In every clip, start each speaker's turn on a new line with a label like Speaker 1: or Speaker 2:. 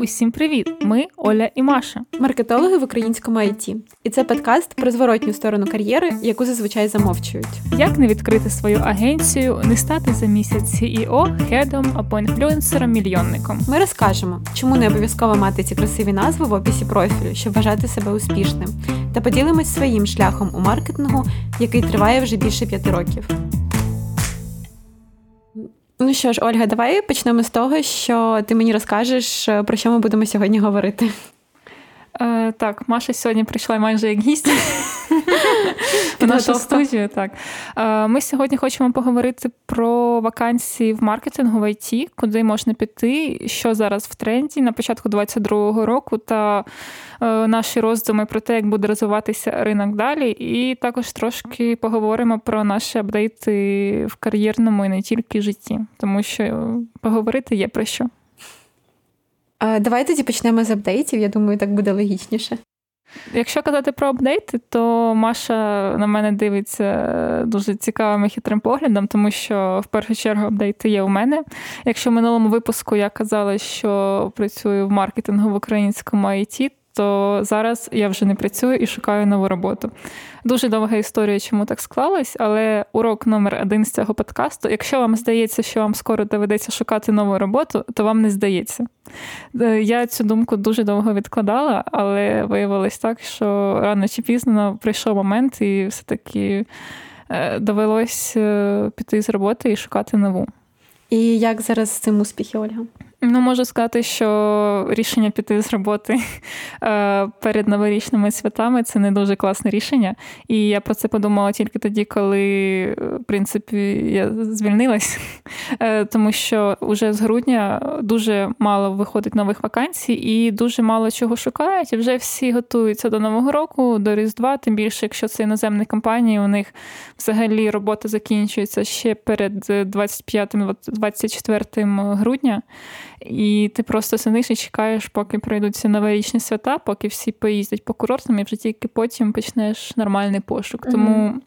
Speaker 1: Усім привіт! Ми Оля і Маша,
Speaker 2: маркетологи в українському ІТ. І це подкаст про зворотню сторону кар'єри, яку зазвичай замовчують.
Speaker 1: Як не відкрити свою агенцію, не стати за місяць CEO, хедом або інфлюенсером мільйонником.
Speaker 2: Ми розкажемо, чому не обов'язково мати ці красиві назви в описі профілю, щоб вважати себе успішним, та поділимось своїм шляхом у маркетингу, який триває вже більше п'яти років. Ну що ж, Ольга, давай почнемо з того, що ти мені розкажеш, е, про що ми будемо сьогодні говорити.
Speaker 1: Е, Так, Маша сьогодні прийшла майже як гість в нашу студію. Так. Е, Ми сьогодні хочемо поговорити про вакансії в маркетингу в ІТ, куди можна піти, що зараз в тренді на початку 2022 року, та е, наші роздуми про те, як буде розвиватися ринок далі. І також трошки поговоримо про наші апдейти в кар'єрному і не тільки житті, тому що поговорити є про що.
Speaker 2: Давай тоді почнемо з апдейтів. Я думаю, так буде логічніше.
Speaker 1: Якщо казати про апдейти, то Маша на мене дивиться дуже цікавим і хитрим поглядом, тому що в першу чергу апдейти є у мене. Якщо в минулому випуску я казала, що працюю в маркетингу в українському IT, то зараз я вже не працюю і шукаю нову роботу. Дуже довга історія, чому так склалось, але урок номер один з цього подкасту. Якщо вам здається, що вам скоро доведеться шукати нову роботу, то вам не здається. Е, я цю думку дуже довго відкладала, але виявилось так, що рано чи пізно прийшов момент, і все-таки е, довелось е, піти з роботи і шукати нову.
Speaker 2: І як зараз з цим успіхи, Ольга?
Speaker 1: Ну, можу сказати, що рішення піти з роботи е, перед новорічними святами це не дуже класне рішення. І я про це подумала тільки тоді, коли, в принципі, я звільнилась, е, тому що вже з грудня дуже мало виходить нових вакансій і дуже мало чого шукають. І вже всі готуються до Нового року, до Різдва, тим більше, якщо це іноземні компанії, у них взагалі робота закінчується ще перед 25-24 грудня. І ти просто сидиш і чекаєш, поки пройдуться новорічні свята, поки всі поїздять по курортам, і вже тільки потім почнеш нормальний пошук. Тому.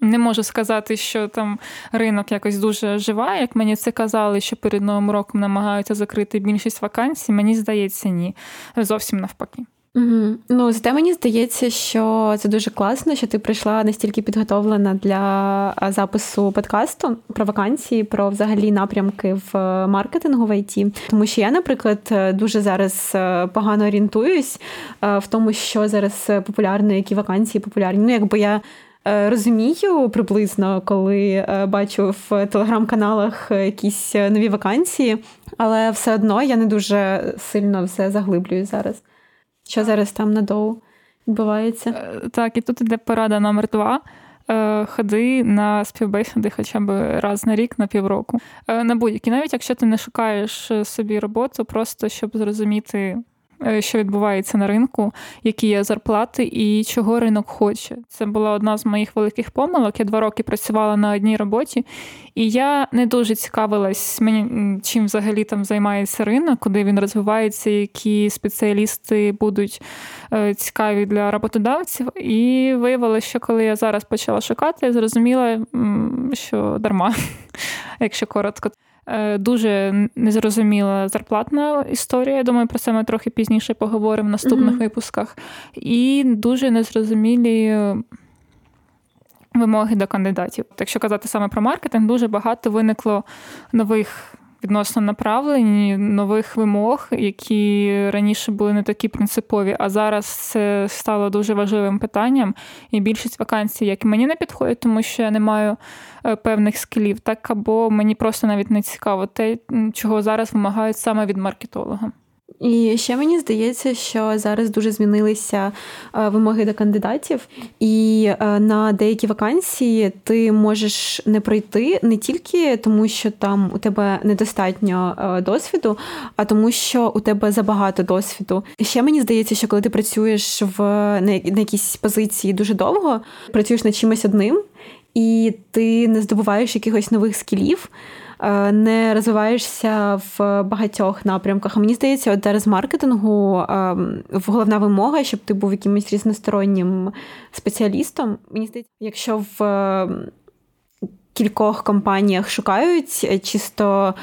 Speaker 1: Не можу сказати, що там ринок якось дуже живає, як мені це казали, що перед новим роком намагаються закрити більшість вакансій. Мені здається, ні. Зовсім навпаки.
Speaker 2: Угу. Ну, зате мені здається, що це дуже класно, що ти прийшла настільки підготовлена для запису подкасту про вакансії, про взагалі напрямки в маркетингу в ІТ. Тому що я, наприклад, дуже зараз е, погано орієнтуюсь е, в тому, що зараз популярно, які вакансії популярні. Ну, якби я. Е, розумію приблизно, коли бачу в телеграм-каналах якісь нові вакансії, але все одно я не дуже сильно все заглиблюю зараз. Що зараз там на доу відбувається?
Speaker 1: Е, так, і тут іде порада номер два. Е, ходи на співбесіди хоча б раз на рік, на півроку. Е, на будь-які, навіть якщо ти не шукаєш собі роботу, просто щоб зрозуміти. Е, що відбувається на ринку, які є зарплати і чого ринок хоче. Це була одна з моїх великих помилок. Я два роки працювала на одній роботі, і я не дуже цікавилась, мені чим взагалі там займається ринок, куди він розвивається, які спеціалісти будуть е, цікаві для роботодавців. І виявилося, що коли я зараз почала шукати, я зрозуміла, що дарма, якщо коротко. Е, дуже незрозуміла зарплатна історія. Я думаю, про це ми трохи пізніше поговоримо в наступних mm-hmm. випусках. І дуже незрозумілі вимоги до кандидатів. Якщо казати саме про маркетинг, дуже багато виникло нових відносно направлені нових вимог, які раніше були не такі принципові, а зараз це стало дуже важливим питанням. І більшість вакансій, як мені не підходять, тому що я не маю е, певних скілів, так або мені просто навіть не цікаво те, чого зараз вимагають саме від маркетолога.
Speaker 2: І ще мені здається, що зараз дуже змінилися е, вимоги до кандидатів, і е, на деякі вакансії ти можеш не пройти не тільки тому, що там у тебе недостатньо е, досвіду, а тому, що у тебе забагато досвіду. Ще мені здається, що коли ти працюєш в на якійсь позиції дуже довго, працюєш над чимось одним, і ти не здобуваєш якихось нових скілів. Е, не розвиваєшся в багатьох напрямках. Мені здається, от зараз маркетингу е, головна вимога, щоб ти був якимось різностороннім спеціалістом. Мені здається, якщо в кількох компаніях шукають чисто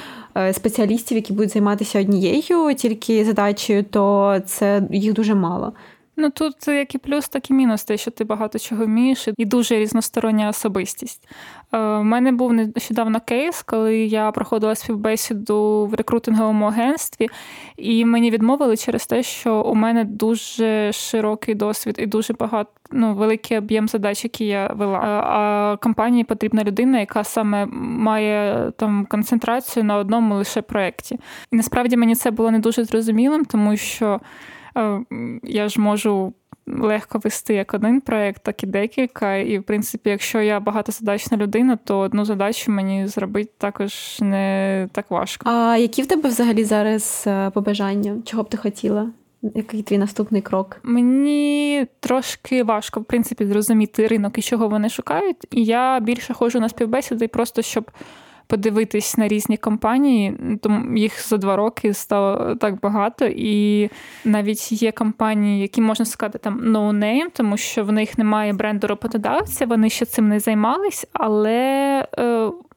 Speaker 2: спеціалістів, які будуть займатися однією тільки задачею, то це їх дуже мало.
Speaker 1: Ну тут як і плюс, так і мінус, те, що ти багато чого вмієш, і дуже різностороння особистість. У е, мене був нещодавно кейс, коли я проходила співбесіду в рекрутинговому агентстві, і мені відмовили через те, що у мене дуже широкий досвід і дуже багато ну, великий об'єм задач, які я вела. А компанії потрібна людина, яка саме має там концентрацію на одному лише проєкті. І насправді мені це було не дуже зрозумілим, тому що. Е, я ж можу легко вести як один проєкт, так і декілька. І, в принципі, якщо я багатозадачна людина, то одну задачу мені зробити також не так важко.
Speaker 2: А які в тебе взагалі зараз е, побажання? Чого б ти хотіла? Який твій наступний крок?
Speaker 1: Мені трошки важко, в принципі, зрозуміти ринок і чого вони шукають. І я більше ходжу на співбесіди, просто щоб подивитись на різні компанії, тому їх за два роки стало так багато, і навіть є компанії, які можна сказати там no name, тому що в них немає бренду роботодавця, вони ще цим не займались, але.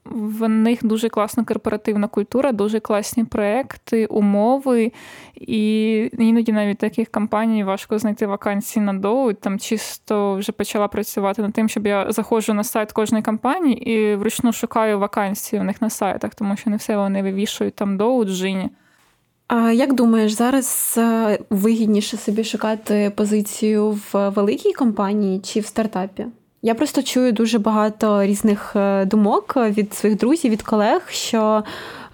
Speaker 1: В них дуже класна корпоративна культура, дуже класні проекти, умови. І іноді навіть таких компаній важко знайти вакансії на доу. Там чисто вже почала працювати над тим, щоб я заходжу на сайт кожної компанії і вручну шукаю вакансії в них на сайтах, тому що не все вони вивішують там доу, джині.
Speaker 2: А як думаєш, зараз е, вигідніше собі шукати позицію в великій компанії чи в стартапі? Я просто чую дуже багато різних е, думок від своїх друзів, від колег, що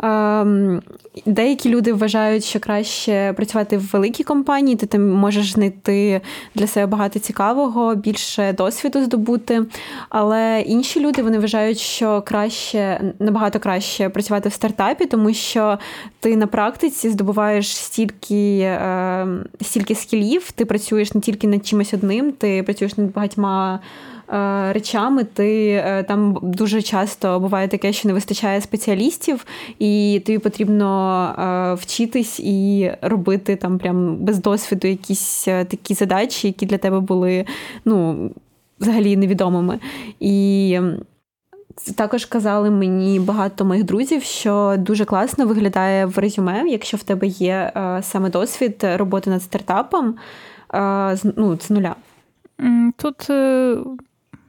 Speaker 2: ем, деякі люди вважають, що краще працювати в великій компанії, ти там можеш знайти для себе багато цікавого, більше досвіду здобути. Але інші люди вони вважають, що краще набагато краще працювати в стартапі, тому що ти на практиці здобуваєш стільки, е, стільки скілів, ти працюєш не тільки над чимось одним, ти працюєш над багатьма. Е, речами. Ти е, там дуже часто буває таке, що не вистачає спеціалістів, і тобі потрібно е, вчитись і робити там прям без досвіду якісь такі задачі, які для тебе були ну, взагалі невідомими. І також казали мені багато моїх друзів, що дуже класно виглядає в резюме, якщо в тебе є саме досвід роботи над стартапом ну, з нуля.
Speaker 1: Тут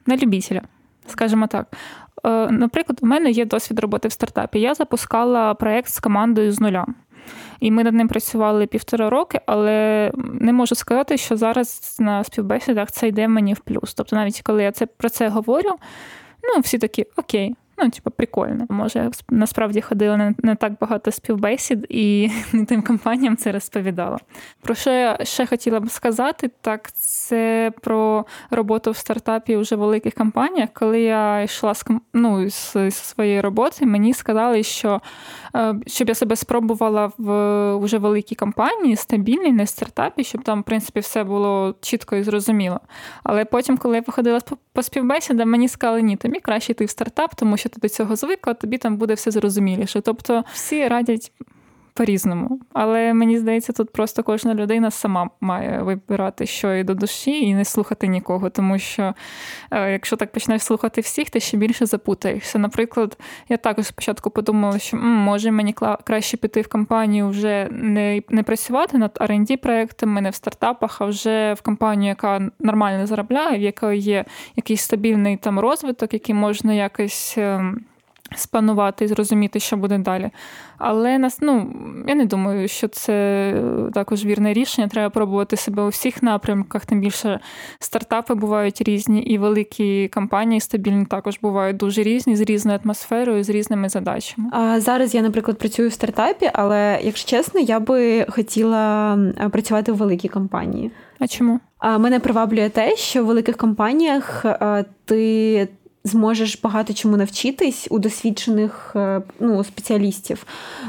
Speaker 1: на любителя, скажімо так. Е, наприклад, у мене є досвід роботи в стартапі. Я запускала проєкт з командою з нуля. І ми над ним працювали півтора роки, але не можу сказати, що зараз на співбесідах це йде мені в плюс. Тобто, навіть коли я це про це говорю, ну всі такі окей, ну, типу, прикольно. Може, насправді ходила не, так багато співбесід і не тим компаніям це розповідала. Про що я ще хотіла б сказати, так це про роботу в стартапі вже великих компаніях. Коли я йшла з ну, з, з своєї роботи, мені сказали, що е, щоб я себе спробувала в вже великій компанії, стабільній, не стартапі, щоб там, в принципі, все було чітко і зрозуміло. Але потім, коли я походила по співбесідам, мені сказали, ні, тобі краще йти в стартап, тому що ти до цього звикла, тобі там буде все зрозуміліше. Тобто всі радять по-різному. Але мені здається, тут просто кожна людина сама має вибирати, що і до душі, і не слухати нікого. Тому що е, якщо так почнеш слухати всіх, ти ще більше запутаєшся. Наприклад, я також спочатку подумала, що може мені краще піти в компанію вже не не працювати над rd проектами не в стартапах, а вже в компанію, яка нормально заробляє, в якої є якийсь стабільний там розвиток, який можна якось. Спанувати і зрозуміти, що буде далі. Але нас, ну, я не думаю, що це також вірне рішення. Треба пробувати себе у всіх напрямках. Тим більше стартапи бувають різні, і великі компанії стабільні також бувають дуже різні, з різною атмосферою, з різними задачами.
Speaker 2: А зараз я, наприклад, працюю в стартапі, але якщо чесно, я би хотіла працювати в великій компанії.
Speaker 1: А чому?
Speaker 2: А мене приваблює те, що в великих компаніях ти зможеш багато чому навчитись у досвідчених е, ну, спеціалістів.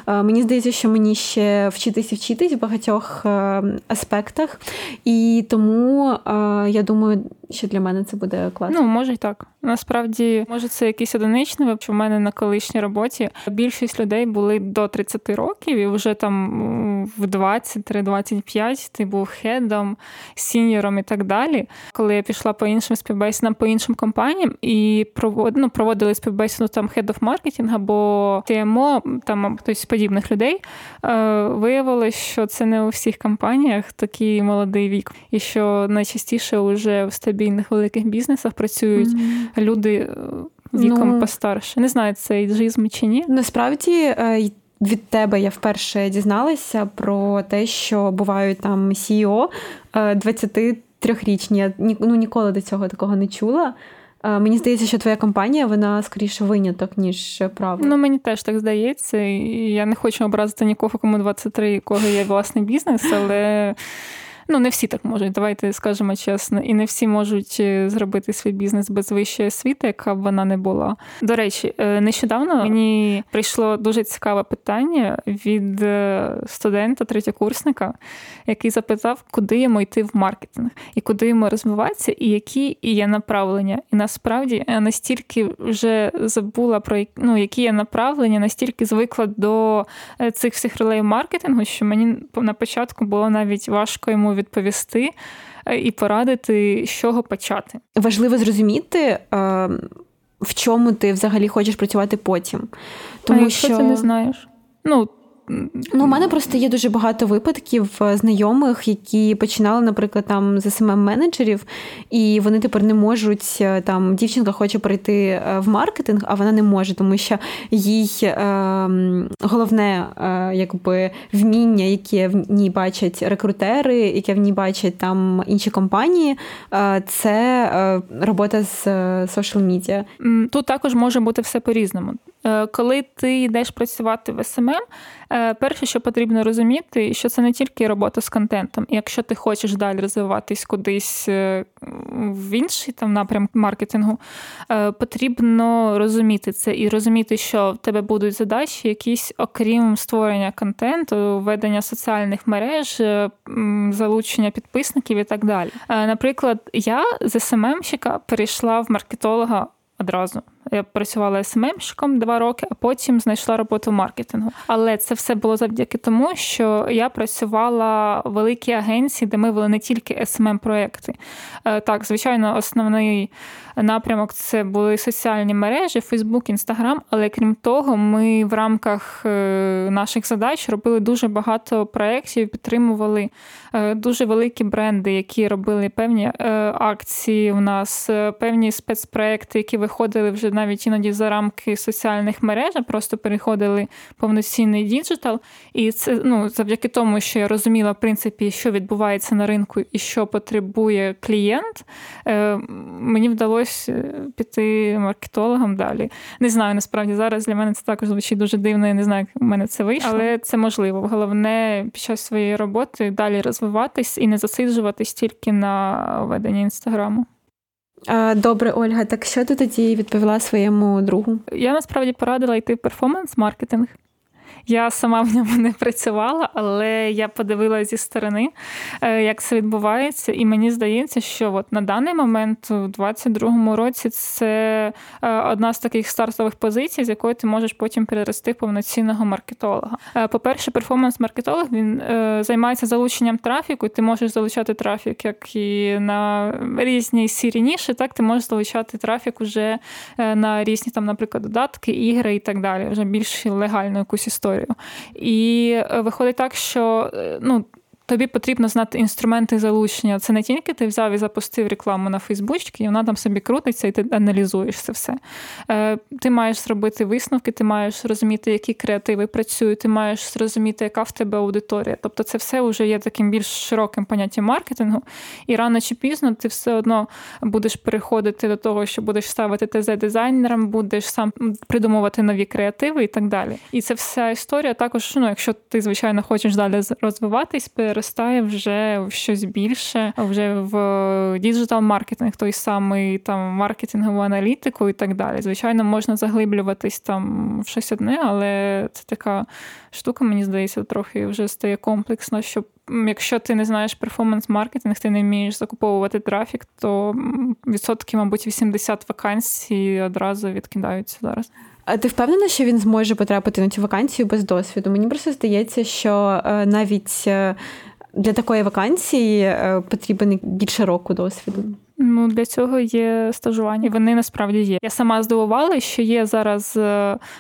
Speaker 2: Е, мені здається, що мені ще вчитись і вчитись в багатьох е, аспектах. І тому я думаю, що для мене це буде класно.
Speaker 1: Ну, може й так. Насправді, може, це якийсь одиничний випадок. В мене на колишній роботі більшість людей були до 30 років, і вже там в 23-25 ти був хедом, сіньором і так далі. Коли я пішла по іншим співбесідам, по іншим компаніям і провод, ну, проводили співбесіду там head of marketing або TMO, там хтось подібних людей, е, виявилось, що це не у всіх компаніях такий молодий вік, і що найчастіше вже в стабільних великих бізнесах працюють mm-hmm. люди е, віком ну, постарше. Не знаю, це іджизм чи ні.
Speaker 2: Насправді. Е, від тебе я вперше дізналася про те, що бувають там CEO 23-річні. Я ну, ніколи до цього такого не чула. Мені здається, що твоя компанія вона скоріше виняток, ніж правило.
Speaker 1: Ну мені теж так здається. Я не хочу образити нікого, кому 23, кого є власний бізнес, але Ну, не всі так можуть, давайте скажемо чесно, і не всі можуть е, зробити свій бізнес без вищої освіти, яка б вона не була. До речі, е, нещодавно мені прийшло дуже цікаве питання від е, студента, третєкурсника, який запитав, куди йому йти в маркетинг, і куди йому розвиватися, і які є направлення. І насправді я настільки вже забула про ну, які є направлення, настільки звикла до цих всіх ролей маркетингу, що мені на початку було навіть важко йому відповісти е, і порадити, з чого почати.
Speaker 2: Важливо зрозуміти, е, в чому ти взагалі хочеш працювати потім.
Speaker 1: Тому а якщо що ти не знаєш. Ну,
Speaker 2: Ну, у мене просто є дуже багато випадків е, знайомих, які починали, наприклад, там з смм менеджерів, і вони тепер не можуть е, там. Дівчинка хоче прийти е, в маркетинг, а вона не може, тому що їй е, головне е, якби вміння, яке в ній бачать рекрутери, яке в ній бачать там інші компанії, е, це робота з social media.
Speaker 1: Тут також може бути все по-різному. Коли ти йдеш працювати в SMM, Е, перше, що потрібно розуміти, що це не тільки робота з контентом. І якщо ти хочеш далі розвиватись кудись е, в інший там напрям маркетингу, е, потрібно розуміти це і розуміти, що в тебе будуть задачі, якісь окрім створення контенту, ведення соціальних мереж, залучення підписників і так далі. Наприклад, я з SMM щика перейшла в маркетолога одразу. Я працювала СММщиком два роки, а потім знайшла роботу в маркетингу. Але це все було завдяки тому, що я працювала в великій агенції, де ми вели не тільки смм проекти е, Так, звичайно, основний напрямок це були соціальні мережі, Фейсбук, Інстаграм. Але крім того, ми в рамках е, наших задач робили дуже багато проєктів, підтримували е, дуже великі бренди, які робили певні акції. У нас певні спецпроекти, які виходили вже навіть іноді за рамки соціальних мереж, а просто переходили повноцінний digital. І це ну, завдяки тому, що я розуміла, в принципі, що відбувається на ринку і що потребує клієнт, е, мені вдалося піти маркетологом далі. Не знаю, насправді зараз для мене це також звучить дуже дивно. Я не знаю, як в мене це вийшло, але це можливо. Головне під час своєї роботи далі розвиватись і не засиджуватись тільки на веденні інстаграму.
Speaker 2: Добре, Ольга, так що ти тоді відповіла своєму другу?
Speaker 1: Я насправді порадила йти в перформанс-маркетинг. Я сама в ньому не працювала, але я подивилася зі сторони, е, як це відбувається, і мені здається, що от на даний момент, у 2022 році, це е, одна з таких стартових позицій, з якої ти можеш потім перерости повноцінного маркетолога. Е, по-перше, перформанс-маркетолог він займається залученням трафіку, ти можеш залучати трафік як і на різні сірі ніші, так ти можеш залучати трафік уже на різні, там, наприклад, додатки, ігри і так далі, вже більш легальну якусь історію історію. І е, виходить так, що е, ну, тобі потрібно знати інструменти залучення. Це не тільки ти взяв і запустив рекламу на Фейсбучці, і вона там собі крутиться, і ти аналізуєш це все. Е, ти маєш зробити висновки, ти маєш розуміти, які креативи працюють, ти маєш зрозуміти, яка в тебе аудиторія. Тобто, це все вже є таким більш широким поняттям маркетингу. І рано чи пізно ти все одно будеш переходити до того, що будеш ставити ТЗ дизайнерам, будеш сам придумувати нові креативи і так далі. І це вся історія також, ну, якщо ти, звичайно, хочеш далі розвиватись, переростає вже в щось більше, вже в digital-маркетинг, той самий там маркетингову аналітику і так далі. Звичайно, можна заглиблюватись там в щось одне, але це така штука, мені здається, трохи вже стає комплексно, щоб якщо ти не знаєш перформанс-маркетинг, ти не вмієш закуповувати трафік, то відсотки, мабуть, 80 вакансій одразу відкидаються зараз.
Speaker 2: А ти впевнена, що він зможе потрапити на цю вакансію без досвіду? Мені просто здається, що е, навіть е, для такої вакансії е, потрібен більше року досвіду.
Speaker 1: Ну, для цього є стажування. Вони насправді є. Я сама здивувала, що є зараз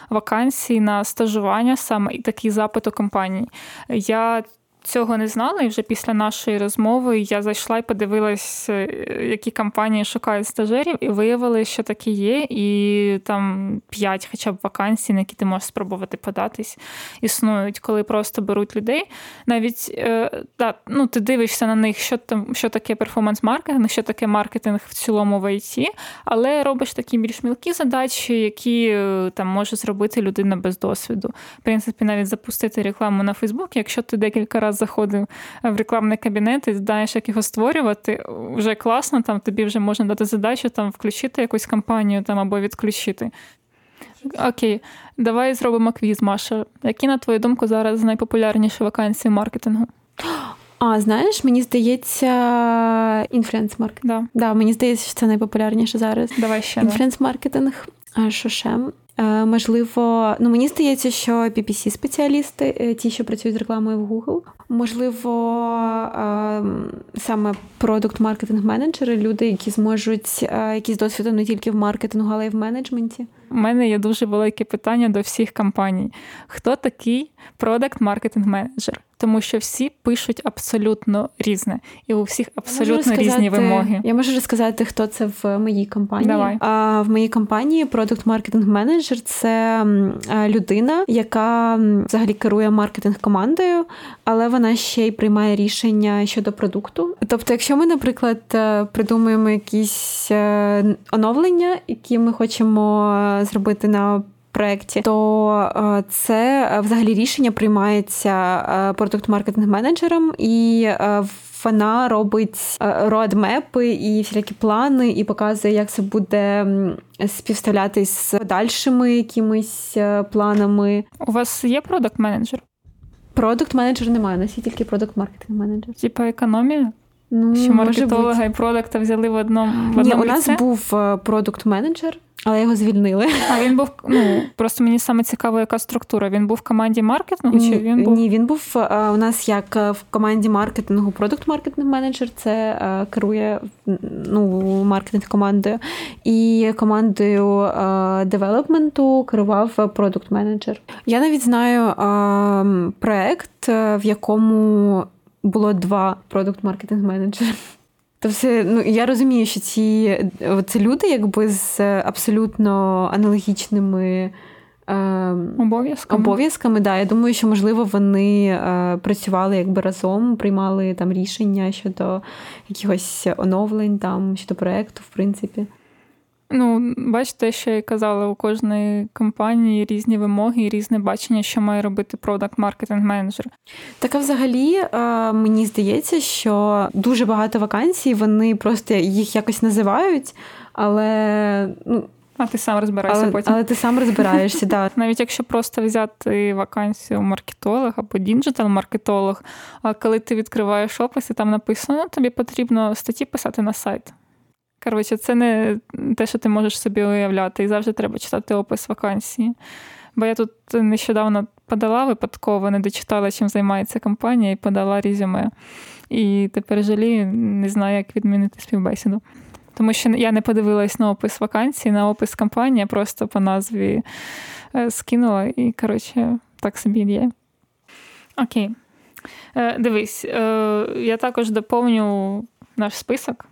Speaker 1: вакансії на стажування саме і такий запит у компанії. Я цього не знала, і вже після нашої розмови я зайшла і подивилась, е, які компанії шукають стажерів, і виявили, що такі є, і там п'ять хоча б вакансій, на які ти можеш спробувати податись, існують, коли просто беруть людей. Навіть е, да, ну, ти дивишся на них, що там, що таке перформанс-маркетинг, що таке маркетинг в цілому в ІТ, але робиш такі більш мілкі задачі, які е, там може зробити людина без досвіду. В принципі, навіть запустити рекламу на Фейсбук, якщо ти декілька разів заходив в рекламний кабінет і знаєш, як його створювати, вже класно, там тобі вже можна дати задачу там включити якусь кампанію там або відключити. Окей, давай зробимо квіз, Маша. Які, на твою думку, зараз найпопулярніші вакансії маркетингу?
Speaker 2: А, знаєш, мені здається, інфлюенс-маркетинг. Да. Да, Мені здається, що це найпопулярніше зараз.
Speaker 1: Давай ще.
Speaker 2: Інфлюенс-маркетинг. А що ще? Е, можливо, ну мені здається, що ppc спеціалісти, е, ті, що працюють з рекламою в Google, можливо, ем, саме продукт маркетинг менеджери люди, які зможуть е, якісь досвіди не тільки в маркетингу, але й в менеджменті.
Speaker 1: У мене є дуже велике питання до всіх компаній: хто такий продакт маркетинг менеджер? Тому що всі пишуть абсолютно різне, і у всіх абсолютно різні вимоги.
Speaker 2: Я можу розказати, хто це в моїй компанії.
Speaker 1: Давай.
Speaker 2: А в моїй компанії продукт маркетинг менеджер це людина, яка взагалі керує маркетинг командою, але вона ще й приймає рішення щодо продукту. Тобто, якщо ми, наприклад, е, придумуємо якісь е, оновлення, які ми хочемо е, зробити на проєкті, то е, це е, взагалі рішення приймається е, продукт-маркетинг менеджером і вона робить родмепи і всілякі плани, і показує, як це буде співставлятись з подальшими якимись планами.
Speaker 1: У вас є продукт менеджер?
Speaker 2: Продукт менеджер немає, у нас є тільки продукт маркетинг менеджер.
Speaker 1: Типа економія? Ну, Що маркетолога і продукта взяли в одному в одному
Speaker 2: Ні, у нас був продукт менеджер. Але його звільнили.
Speaker 1: А він був ну просто мені саме цікаво, яка структура. Він був в команді маркетингу? Чи він був
Speaker 2: ні? Він був е, у нас як е, в команді маркетингу, продукт маркетинг менеджер. Це е, керує ну маркетинг командою, і командою девелопменту керував продукт менеджер. Я навіть знаю проект, в якому було два продукт маркетинг менеджери. Тобто, ну я розумію, що ці це люди, якби з абсолютно аналогічними
Speaker 1: е, обов'язками.
Speaker 2: обов'язками. Да. Я думаю, що можливо вони е, працювали якби разом, приймали там рішення щодо якихось оновлень, там щодо проекту, в принципі.
Speaker 1: Ну, бачите, що я казала, у кожної компанії різні вимоги і різне бачення, що має робити продакт маркетинг менеджер.
Speaker 2: Так, а взагалі, мені здається, що дуже багато вакансій, вони просто їх якось називають, але ну.
Speaker 1: А ти сам розбираєшся
Speaker 2: але,
Speaker 1: потім.
Speaker 2: Але ти сам розбираєшся, так.
Speaker 1: Навіть якщо просто взяти вакансію маркетолог або діджитал-маркетолог, а коли ти відкриваєш опис і там написано, «Ну, тобі потрібно статті писати на сайт. Коротше, це не те, що ти можеш собі уявляти, і завжди треба читати опис вакансії. Бо я тут нещодавно подала випадково, не дочитала, чим займається компанія, і подала резюме. І тепер жалію, не знаю, як відмінити співбесіду. Тому що я не подивилась на опис вакансії, на опис компанії, просто по назві е, скинула, і, коротше, так собі є. Окей. Е, дивись, е, я також доповню наш список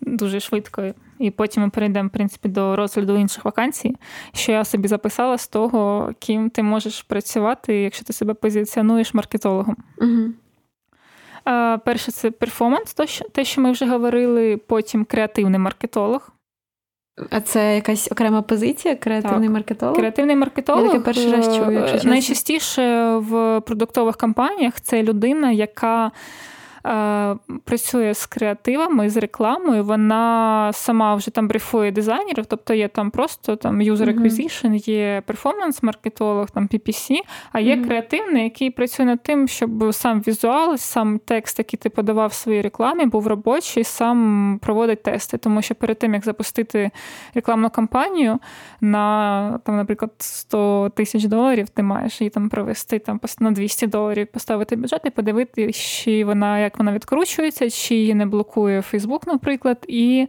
Speaker 1: дуже швидко. І потім ми перейдемо в принципі, до розгляду інших вакансій, що я собі записала з того, ким ти можеш працювати, якщо ти себе позиціонуєш маркетологом.
Speaker 2: Угу.
Speaker 1: Перше, це перформанс, те, що ми вже говорили, потім креативний маркетолог.
Speaker 2: А це якась окрема позиція, креативний
Speaker 1: так.
Speaker 2: маркетолог?
Speaker 1: Креативний маркетолог
Speaker 2: Я таке перший раз чую, якщо
Speaker 1: найчастіше в продуктових компаніях це людина, яка Е, працює з креативами, з рекламою. Вона сама вже там брифує дизайнерів, тобто є там просто там user acquisition, є перформанс-маркетолог, там PPC, а є mm-hmm. креативний, який працює над тим, щоб сам візуал, сам текст, який ти подавав в своїй рекламі, був робочий, сам проводить тести. Тому що перед тим, як запустити рекламну кампанію на, там, наприклад, 100 тисяч доларів, ти маєш її там провести там, на 200 доларів, поставити бюджет і подивитися, чи вона як вона відкручується, чи її не блокує Фейсбук, наприклад, і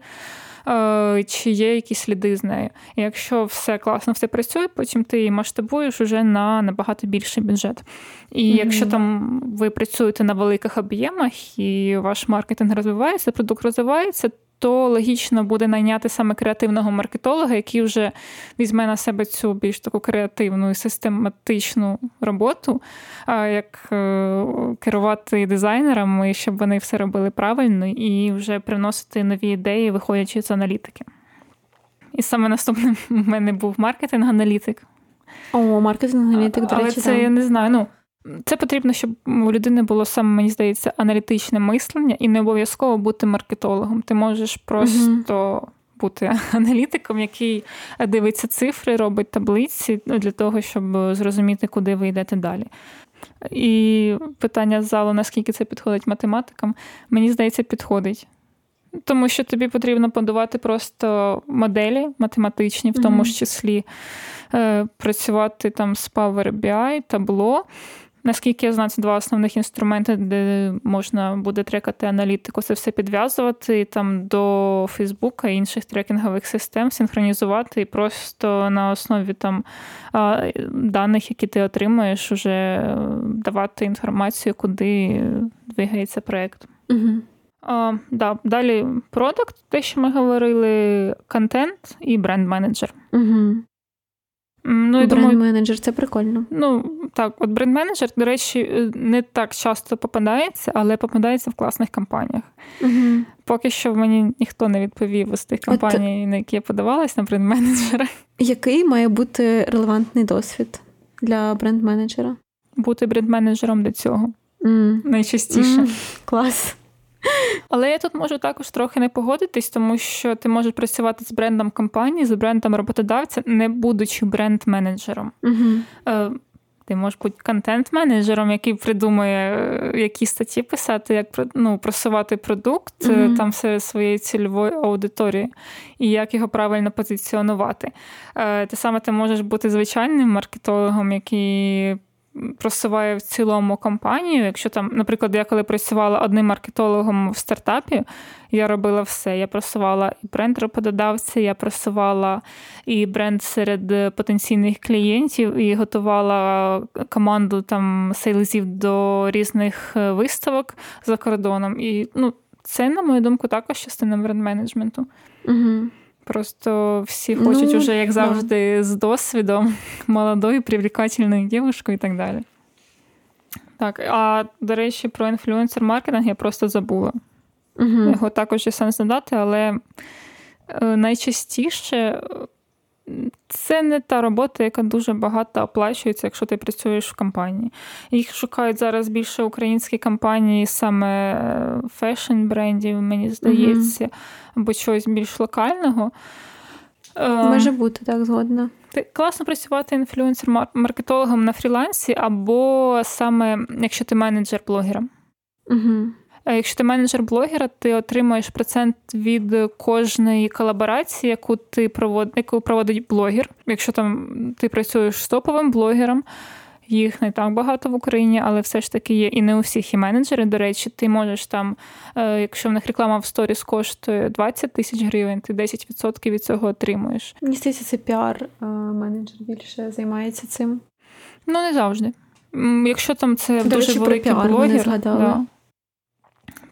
Speaker 1: е, чи є якісь сліди з нею. І якщо все класно, все працює, потім ти її масштабуєш уже на набагато більший бюджет. І mm-hmm. якщо там ви працюєте на великих об'ємах і ваш маркетинг розвивається, продукт розвивається, то логічно буде найняти саме креативного маркетолога, який вже візьме на себе цю більш таку креативну і систематичну роботу, як е, керувати дизайнерами, щоб вони все робили правильно і вже приносити нові ідеї, виходячи з аналітики. І саме наступним у мене був маркетинг-аналітик.
Speaker 2: О, маркетинг-аналітик, до
Speaker 1: речі.
Speaker 2: Але
Speaker 1: це
Speaker 2: да.
Speaker 1: я не знаю. ну, це потрібно, щоб у людини було саме, мені здається, аналітичне мислення і не обов'язково бути маркетологом. Ти можеш просто угу. бути аналітиком, який дивиться цифри, робить таблиці для того, щоб зрозуміти, куди ви йдете далі. І питання з залу, наскільки це підходить математикам, мені здається, підходить. Тому що тобі потрібно подавати просто моделі математичні, в тому ж числі е, працювати там з Power BI, табло. Наскільки я знаю, це два основних інструменти, де можна буде трекати аналітику, це все підв'язувати там до Фейсбука і інших трекінгових систем, синхронізувати і просто на основі там даних, які ти отримуєш, уже давати інформацію, куди двигається проєкт.
Speaker 2: Угу.
Speaker 1: А, да, Далі продукт, те, що ми говорили, контент і бренд-менеджер.
Speaker 2: Угу. Ну, і Бренд-менеджер, це прикольно.
Speaker 1: Ну, так, от бренд-менеджер, до речі, е, не так часто попадається, але попадається в класних компаніях.
Speaker 2: Угу.
Speaker 1: Поки що мені ніхто не відповів з тих компаній, от... на які я подавалась на бренд-менеджера.
Speaker 2: Який має бути релевантний досвід для бренд-менеджера?
Speaker 1: Бути бренд-менеджером до цього.
Speaker 2: Mm.
Speaker 1: Найчастіше.
Speaker 2: Mm. Клас.
Speaker 1: Але я тут можу також трохи не погодитись, тому що ти можеш працювати з брендом компанії, з брендом роботодавця, не будучи бренд-менеджером.
Speaker 2: Угу.
Speaker 1: Ти можеш бути контент-менеджером, який придумує, е, які статті писати, як ну, просувати продукт mm-hmm. там серед своєї цільової аудиторії і як його правильно позиціонувати. Те саме ти можеш бути звичайним маркетологом, який просуває в цілому компанію. Якщо там, наприклад, я коли працювала одним маркетологом в стартапі, я робила все. Я просувала і бренд роботодавця, я просувала і бренд серед потенційних клієнтів, і готувала команду там сейлзів до різних е, виставок за кордоном. І ну, це, на мою думку, також частина бренд-менеджменту.
Speaker 2: Угу.
Speaker 1: Просто всі хочуть ну, уже, як завжди, да. з досвідом молодою, привлекательною дівушкою і так далі. Так, а до речі, про інфлюенсер-маркетинг я просто забула.
Speaker 2: Угу.
Speaker 1: Його також є сенс надати, але е, найчастіше це не та робота, яка дуже багато оплачується, якщо ти працюєш в компанії. Їх шукають зараз більше українські компанії, саме фешн-брендів, мені здається, mm або чогось більш локального.
Speaker 2: Ем, Може бути так згодна.
Speaker 1: Класно працювати інфлюенсер-маркетологом на фрілансі, або саме якщо ти менеджер блогера.
Speaker 2: Угу.
Speaker 1: Якщо ти менеджер блогера, ти отримаєш процент від кожної колаборації, яку ти провод... яку проводить блогер. Якщо там ти працюєш з топовим блогером, їх не так багато в Україні, але все ж таки є і не у всіх і менеджери. До речі, ти можеш там, е, якщо в них реклама в сторіс коштує 20 тисяч гривень, ти 10% від цього отримуєш.
Speaker 2: Мені здається, це піар-менеджер більше займається цим.
Speaker 1: Ну, не завжди. Якщо там це
Speaker 2: До
Speaker 1: дуже
Speaker 2: речі,
Speaker 1: великий
Speaker 2: про піар
Speaker 1: блогер.
Speaker 2: Да.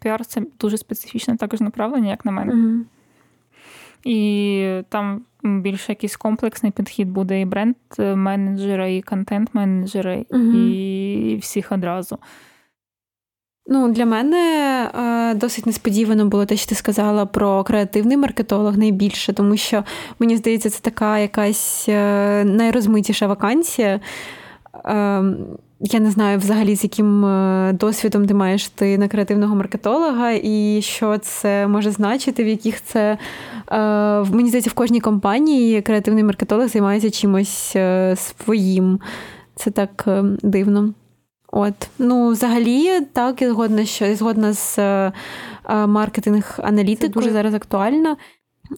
Speaker 1: Піар це дуже специфічне також направлення, як на мене.
Speaker 2: Угу.
Speaker 1: І там більше якийсь комплексний підхід буде і бренд-менеджера, і контент-менеджера,
Speaker 2: угу.
Speaker 1: і всіх одразу.
Speaker 2: Ну, для мене е, досить несподівано було те, що ти сказала про креативний маркетолог найбільше, тому що мені здається, це така якась е, найрозмитіша вакансія. Я не знаю взагалі, з яким е, досвідом ти маєш ти на креативного маркетолога, і що це може значити, в яких це. Е, мені здається, в кожній компанії креативний маркетолог займається чимось е, своїм. Це так дивно. От, ну, взагалі, так, я згодна, що я згодна з маркетинг аналітикою дуже зараз актуально.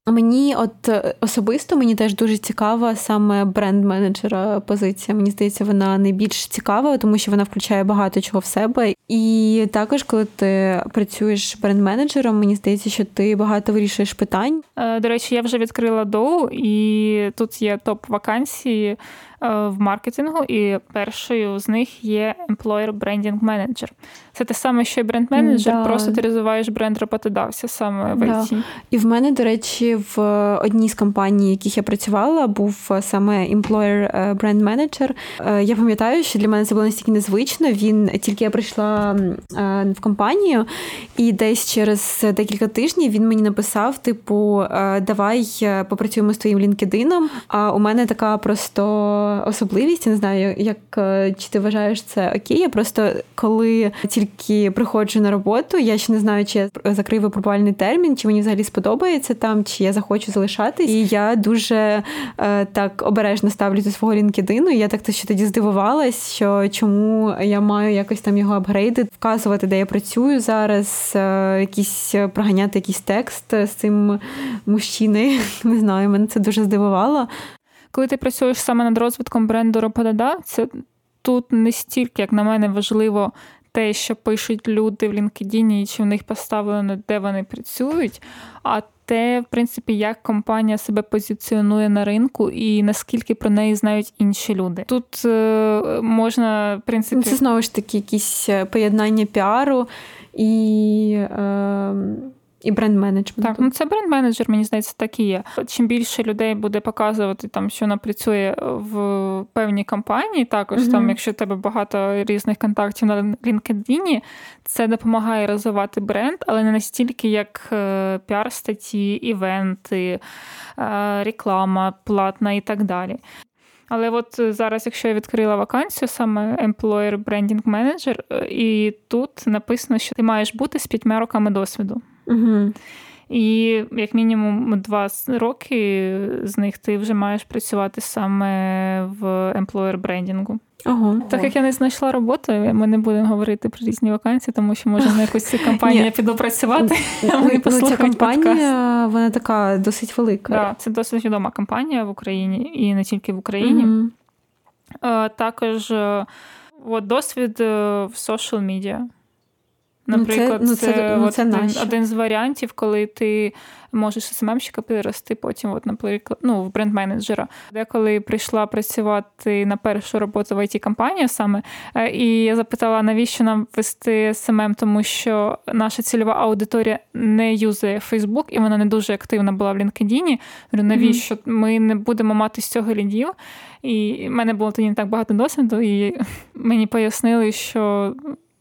Speaker 2: Мені, от е, особисто, мені теж дуже цікава саме бренд-менеджера позиція. Мені здається, вона найбільш цікава, тому що вона включає багато чого в себе. І також, коли ти працюєш бренд-менеджером, мені здається, що ти багато вирішуєш питань.
Speaker 1: Е, до речі, я вже відкрила доу, і тут є топ вакансії. Е, в маркетингу, і першою з них є Employer Branding Manager. Це те саме, що й бренд-менеджер, да. просто ти розвиваєш бренд роботодавця саме в
Speaker 2: да. І в мене, до речі, в одній з компаній, яких я працювала, був саме Employer е, Brand Manager. Е, я пам'ятаю, що для мене це було настільки незвично. Він тільки я прийшла в компанію, і десь через декілька тижнів він мені написав: типу, давай попрацюємо з твоїм LinkedIn. А у мене така просто особливість. Я не знаю, як е, чи ти вважаєш це окей. Я просто коли тільки приходжу на роботу, я ще не знаю, чи я закрив випробувальний термін, чи мені взагалі сподобається там, чи я захочу залишатись. І я дуже е, так обережно ставлю до свого LinkedIn. І Я так що тоді здивувалась, що чому я маю якось там його апгрейди, вказувати, де я працюю зараз, е, якісь проганяти якийсь текст з цим мужчиною. Не знаю, мене це дуже здивувало
Speaker 1: коли ти працюєш саме над розвитком бренду роботодавця, тут не стільки, як на мене, важливо те, що пишуть люди в LinkedIn і чи в них поставлено, де вони працюють, а те, в принципі, як компанія себе позиціонує на ринку і наскільки про неї знають інші люди. Тут е, можна, в принципі,
Speaker 2: це знову ж таки якісь е, поєднання піару і. Е... І бренд-менеджмент.
Speaker 1: Так, ну це бренд-менеджер, мені здається, так і є. Чим більше людей буде показувати, там, що вона працює в певній компанії, також mm там, якщо в тебе багато різних контактів на LinkedIn, це допомагає розвивати бренд, але не настільки, як е, піар-статті, івенти, е, реклама платна і так далі. Але от зараз, якщо я відкрила вакансію, саме Employer Branding Manager, і тут написано, що ти маєш бути з п'ятьма роками досвіду.
Speaker 2: Угу.
Speaker 1: І як мінімум два роки з них ти вже маєш працювати саме в емплоєр брендінгу.
Speaker 2: Ага.
Speaker 1: Так як я не знайшла роботу, ми не будемо говорити про різні вакансії, тому що може на якусь цю компанію я піду працювати.
Speaker 2: Ну, ця компанія вона така досить велика.
Speaker 1: Так, Це досить відома компанія в Україні і не тільки в Україні. Також от, досвід е, в social media. Наприклад, ну, це, ну, це, ну, це один, один з варіантів, коли ти можеш СММщика перерости потім, от, наприклад, ну, в бренд-менеджера. Та коли прийшла працювати на першу роботу в IT компанія саме, е, і я запитала, навіщо нам вести СММ, тому що наша цільова аудиторія не юзає Facebook, і вона не дуже активна була в LinkedIn. Навіщо mm-hmm. ми не будемо мати з цього лідів? І в мене було тоді не так багато досвіду, і мені пояснили, що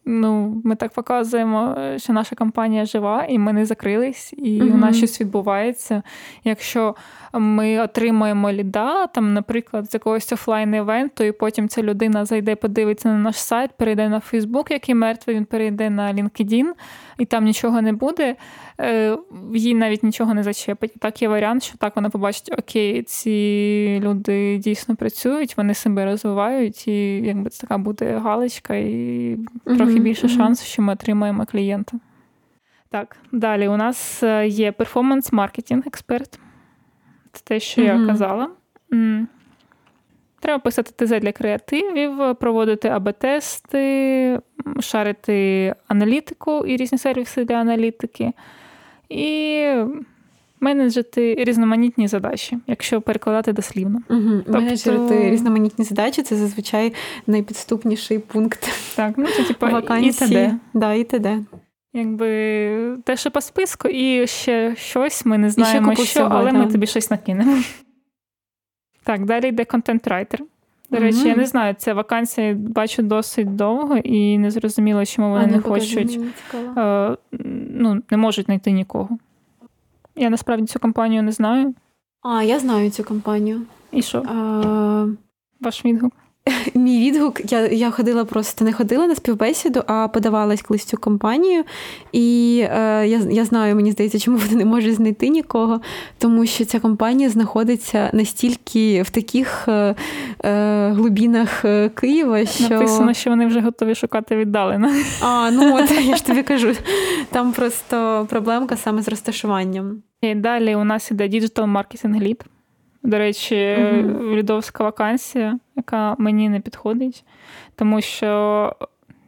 Speaker 1: ну, ми так показуємо, що наша компанія жива, і ми не закрились, і mm-hmm. у нас щось відбувається. Якщо ми отримаємо ліда, там, наприклад, з якогось офлайн івенту і потім ця людина зайде, подивиться на наш сайт, перейде на Фейсбук, який мертвий, він перейде на LinkedIn, і там нічого не буде, е, їй навіть нічого не зачепить. Так є варіант, що так вона побачить, окей, ці люди дійсно працюють, вони себе розвивають, і якби це така буде галочка, і трохи більше шансів, що ми отримаємо клієнта. Так, далі у нас е, є перформанс-маркетинг експерт. Це те, що mm-hmm. я казала. Треба писати ТЗ для креативів, проводити АБ-тести, шарити аналітику і різні сервіси для аналітики, і менеджити різноманітні задачі, якщо перекладати дослівно.
Speaker 2: Угу. Тобто... Менеджерити різноманітні задачі це зазвичай найпідступніший пункт.
Speaker 1: Так, ну це типу і т.д.
Speaker 2: Да, і т.д.
Speaker 1: Якби те, що по списку, і ще щось, ми не знаємо, що, але ми тобі щось накинемо. Так, далі йде контент-райтер. До речі, mm-hmm. я не знаю, ця вакансія бачу досить довго і не зрозуміло, чому вони а, не хочуть е, ну, не можуть знайти нікого. Я насправді цю компанію не знаю.
Speaker 2: А, я знаю цю компанію.
Speaker 1: І що? А... Ваш відгук?
Speaker 2: Мій відгук, я я ходила просто не ходила на співбесіду, а подавалась колись цю компанію. І е, я я знаю, мені здається, чому вони не можуть знайти нікого, тому що ця компанія знаходиться настільки в таких е, е, глибінах е, Києва, що
Speaker 1: написано, що вони вже готові шукати віддалено.
Speaker 2: А, ну от я ж тобі кажу. Там просто проблемка саме з розташуванням.
Speaker 1: І далі у нас іде Digital Marketing Lead. До речі, uh junior-івська вакансія, яка мені не підходить, тому що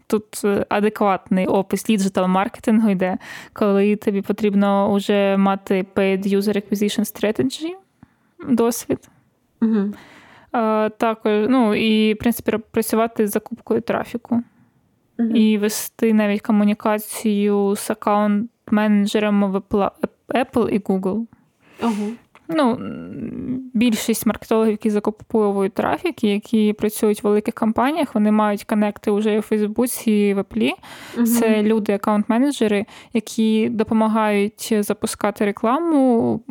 Speaker 1: тут адекватний опис діджитал маркетингу йде, коли тобі потрібно вже мати paid user acquisition strategy, досвід.
Speaker 2: uh
Speaker 1: Також, ну, і, в принципі, працювати з закупкою трафіку. uh І вести навіть комунікацію з аккаунт-менеджерами Apple і Google.
Speaker 2: uh
Speaker 1: Ну, більшість маркетологів, які закуповують трафік, які працюють в великих компаніях, вони мають конекти вже у Фейсбуці і в Аплі. uh Це люди, аккаунт-менеджери, які допомагають запускати рекламу.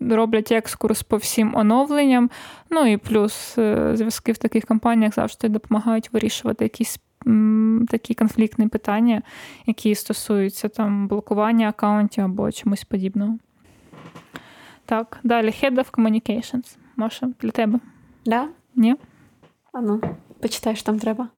Speaker 1: Роблять екскурс по всім оновленням. Ну і плюс е, зв'язки в таких компаніях завжди допомагають вирішувати якісь м, такі конфліктні питання, які стосуються там блокування аккаунтів або чомусь подібного. Так, далі Head of Communications. Маша, для тебе.
Speaker 2: Да?
Speaker 1: Ні?
Speaker 2: А ну, почитай, що там треба.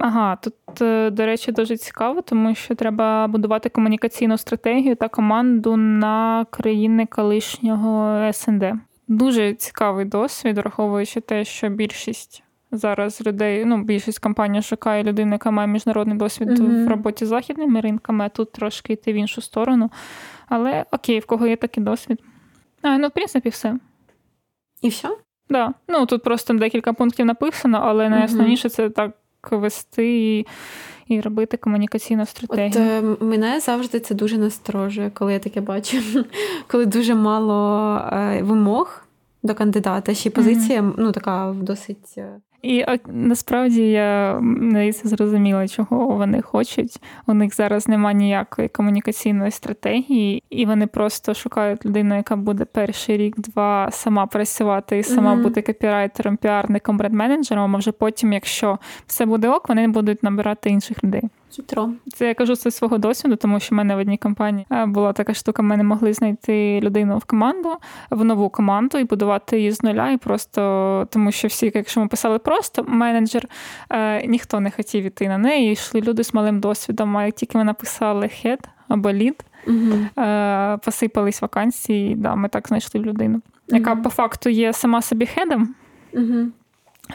Speaker 1: Ага, тут, е, до речі, дуже цікаво, тому що треба будувати комунікаційну стратегію та команду на країни колишнього СНД. Дуже цікавий досвід, враховуючи те, що більшість зараз людей, ну, більшість компаній шукає людину, яка має міжнародний досвід mm-hmm. в роботі з західними ринками, а тут трошки йти в іншу сторону. Але окей, в кого є такий досвід. А, ну, в принципі, все.
Speaker 2: І все?
Speaker 1: Да. Ну, тут просто декілька пунктів написано, але найосновніше це так вести і і робити комунікаційну стратегію.
Speaker 2: От е, Мене завжди це дуже насторожує, коли я таке бачу. Коли дуже мало е, вимог до кандидата, ще й позиція mm-hmm. ну, така досить.
Speaker 1: І насправді я не зрозуміла, чого вони хочуть. У них зараз немає ніякої комунікаційної стратегії, і вони просто шукають людину, яка буде перший рік-два сама працювати і сама mm-hmm. бути копірайтером, піарником, бренд-менеджером. А вже потім, якщо все буде ок, вони будуть набирати інших людей.
Speaker 2: Хитро.
Speaker 1: Це я кажу це свого досвіду, тому що в мене в одній компанії е, була така штука. Ми не могли знайти людину в команду, в нову команду і будувати її з нуля. І просто тому, що всі, якщо ми писали просто менеджер, е, ніхто не хотів іти на неї. І йшли люди з малим досвідом. А як тільки ми написали хед або лід,
Speaker 2: угу.
Speaker 1: е, посипались вакансії. і да, Ми так знайшли людину, яка по факту є сама собі хедом,
Speaker 2: угу.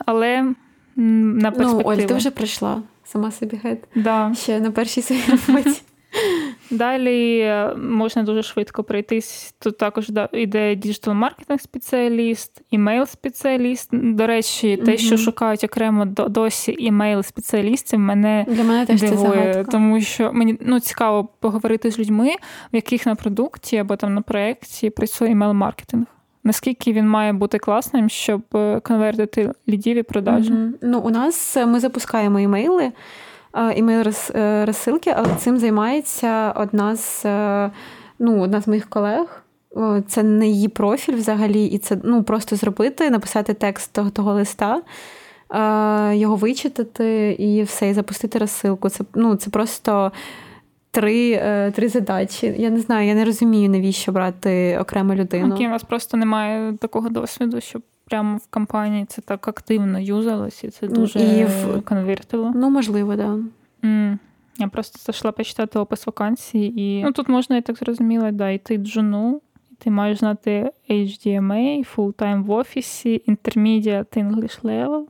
Speaker 1: але на перспективу.
Speaker 2: Ну, Оль, ти вже прийшла сама собі хед.
Speaker 1: Да.
Speaker 2: Ще на першій своїй роботі.
Speaker 1: Далі е, можна дуже швидко пройтись. Тут також йде діджитал маркетинг спеціаліст, email спеціаліст. До речі, те, що шукають окремо досі email спеціалістів, мене
Speaker 2: Для мене теж
Speaker 1: дивує,
Speaker 2: це
Speaker 1: тому що мені ну цікаво поговорити з людьми, в яких на продукті або там на проєкті працює імейл-маркетинг. Наскільки він має бути класним, щоб е, конвертити лідів і продажі?
Speaker 2: Mm-hmm. Ну, у нас е, ми запускаємо імейли, е, імейл розсилки, але цим займається одна з ну, одна з моїх колег. Це не її профіль взагалі, і це ну, просто зробити, написати текст того, того листа, його вичитати і все, і запустити розсилку. Це ну, це просто три е, три задачі. Я не знаю, я не розумію, навіщо брати окрему людину.
Speaker 1: Окей, у вас просто немає такого досвіду, щоб прямо в компанії це так активно юзалось, і це дуже і в... конвертило.
Speaker 2: Ну, можливо, так. Да.
Speaker 1: Mm. Я просто зайшла почитати опис вакансії, і ну тут можна, я так зрозуміла, да, йти джуну, ти маєш знати HDMA, full-time в офісі, intermediate English level.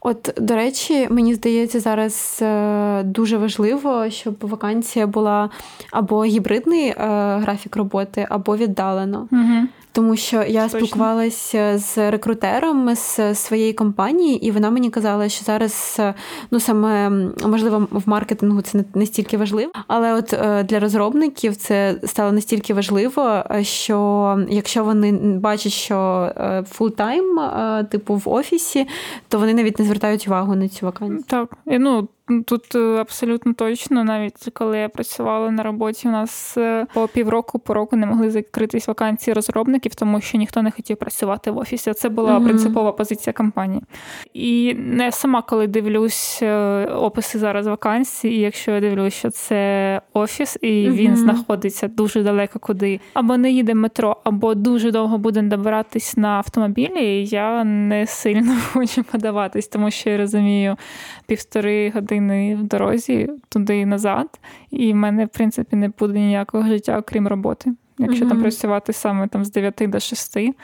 Speaker 2: От, до речі, мені здається, зараз е, дуже важливо, щоб вакансія була або гібридний е, графік роботи, або віддалено.
Speaker 1: Угу.
Speaker 2: Тому що я Точно. спілкувалася з рекрутером з своєї компанії, і вона мені казала, що зараз ну саме можливо в маркетингу це не настільки важливо, але от е, для розробників це стало настільки важливо, що якщо вони бачать, що full-time, типу в офісі, то вони навіть не звертають увагу на цю вакансію.
Speaker 1: Так, і ну Тут е, абсолютно точно, навіть коли я працювала на роботі, у нас е, по півроку по року не могли закритись вакансії розробників, тому що ніхто не хотів працювати в офісі. Це була mm-hmm. принципова позиція компанії. І я сама, коли дивлюсь е, описи зараз вакансій, і якщо я дивлюсь, що це офіс, і mm-hmm. він знаходиться дуже далеко куди, або не їде метро, або дуже довго буде добиратись на автомобілі, я не сильно хочу подаватись, тому що я розумію півтори години години в дорозі туди і назад, і в мене, в принципі, не буде ніякого життя, окрім роботи. Якщо mm-hmm. там працювати саме там з 9 до 6, і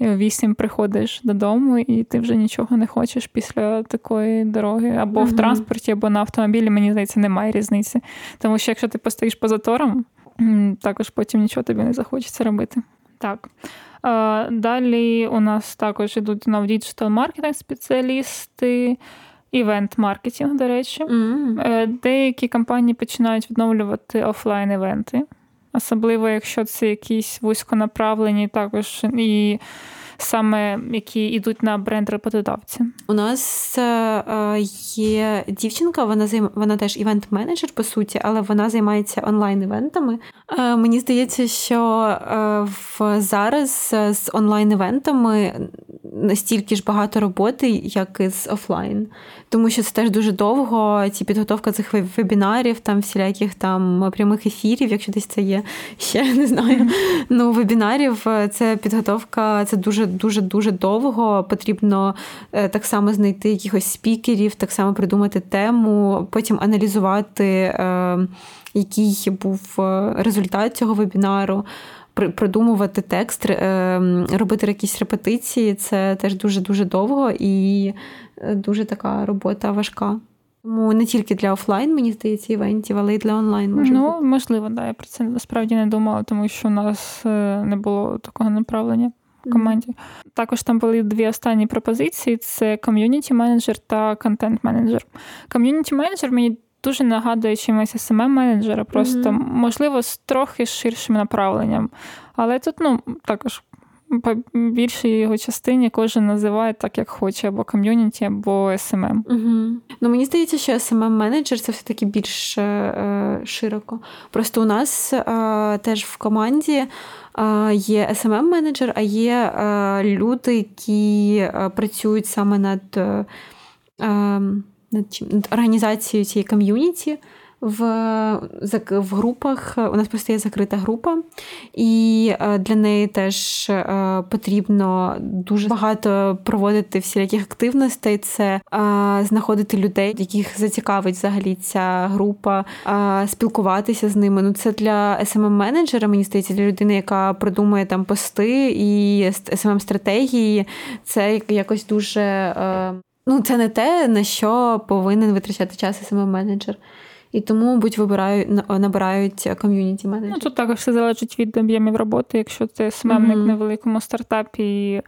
Speaker 1: о 8 приходиш додому, і ти вже нічого не хочеш після такої дороги, або mm-hmm. в транспорті, або на автомобілі, мені здається, немає різниці. Тому що якщо ти постоїш по заторам, також потім нічого тобі не захочеться робити. Так. Далі у нас також йдуть на діджитал-маркетинг спеціалісти. Івент-маркетинг, до речі. Mm. Деякі компанії починають відновлювати офлайн-івенти, особливо, якщо це якісь вузьконаправлені, також і саме які йдуть на бренд роботодавці.
Speaker 2: У нас е, є дівчинка, вона займ... вона теж івент-менеджер, по суті, але вона займається онлайн-івентами. Е, мені здається, що е, в зараз з онлайн-івентами настільки ж багато роботи, як і з офлайн. Тому що це теж дуже довго. Ці підготовка цих вебінарів, там всіляких там прямих ефірів, якщо десь це є, ще не знаю. Ну, вебінарів це підготовка, це дуже дуже дуже довго. Потрібно е, так само знайти якихось спікерів, так само придумати тему, потім аналізувати, е, який був е, результат цього вебінару. Продумувати текст, робити якісь репетиції це теж дуже дуже довго і дуже така робота важка. Тому не тільки для офлайн, мені здається, івентів, але й для онлайн може
Speaker 1: Ну,
Speaker 2: бути.
Speaker 1: можливо, да. Я про це насправді не думала, тому що у нас не було такого направлення в команді. Mm-hmm. Також там були дві останні пропозиції: це ком'юніті менеджер та контент менеджер. Ком'юніті менеджер мені дуже нагадує чимось smm менеджера просто mm-hmm. можливо з трохи ширшим направленням. Але тут ну, також. По більшій його частині кожен називає так, як хоче, або ком'юніті, або SMM.
Speaker 2: Угу. Ну мені здається, що smm менеджер це все-таки більш е, широко. Просто у нас е, теж в команді є smm менеджер а є люди, які працюють саме над, над, над організацією цієї ком'юніті в в групах. У нас просто є закрита група, і е, для неї теж е, потрібно дуже багато проводити всіляких активностей. Це е, знаходити людей, яких зацікавить взагалі ця група, спілкуватися з ними. Ну це для smm менеджера мені здається, для людини, яка продумує там пости і smm стратегії. Це якось дуже. Ну, це не те, на що повинен витрачати час SMM менеджер і тому, мабуть, вибирають набирають community менеджер.
Speaker 1: Ну, Тут також все залежить від об'ємів роботи. Якщо ти SMMник mm-hmm. в невеликому стартапі, і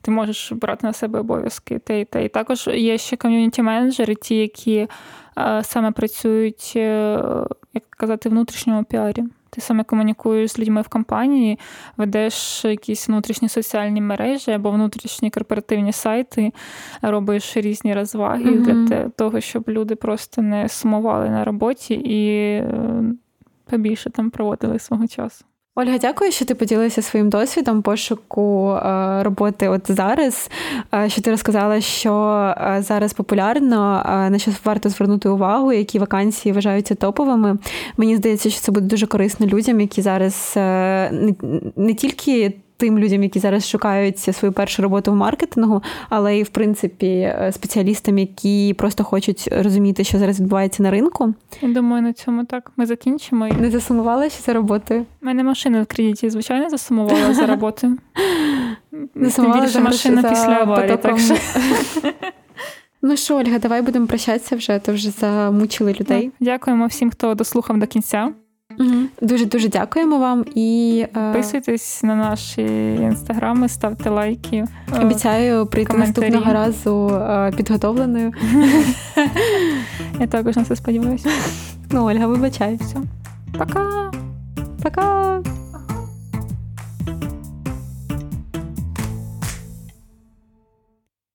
Speaker 1: ти можеш брати на себе обов'язки те і те. І також є ще community менеджери, ті, які а, саме працюють, е, як казати, в внутрішньому піарі. Ти саме комунікуєш з людьми в компанії, ведеш якісь внутрішні соціальні мережі або внутрішні корпоративні сайти, робиш різні розваги mm-hmm. для того, щоб люди просто не сумували на роботі і е, побільше там проводили свого часу.
Speaker 2: Ольга, дякую, що ти поділилася своїм досвідом пошуку е, роботи от зараз. Е, що ти розказала, що е, зараз популярно, на що варто звернути увагу, які вакансії вважаються топовими. Мені здається, що це буде дуже корисно людям, які зараз не тільки тим людям, які зараз шукають свою першу роботу в маркетингу, але і в принципі е, спеціалістам, які просто хочуть розуміти, що зараз відбувається на ринку.
Speaker 1: Я думаю, на цьому так ми закінчимо.
Speaker 2: Не засумувала ще за роботою?
Speaker 1: У мене машина в кредиті, звичайно, засумувала за роботою.
Speaker 2: Засумувала більше
Speaker 1: машина за після аварії. Так що...
Speaker 2: Ну що, Ольга, давай будемо прощатися вже, то вже замучили людей.
Speaker 1: Дякуємо всім, хто дослухав до кінця.
Speaker 2: Дуже дуже дякуємо вам і
Speaker 1: підписуйтесь на наші інстаграми, ставте лайки.
Speaker 2: Обіцяю прийти коментарі. наступного разу підготовленою.
Speaker 1: Я також на це сподіваюся.
Speaker 2: Ну, Ольга, вибачай.
Speaker 1: Все. Пока.
Speaker 2: Пока.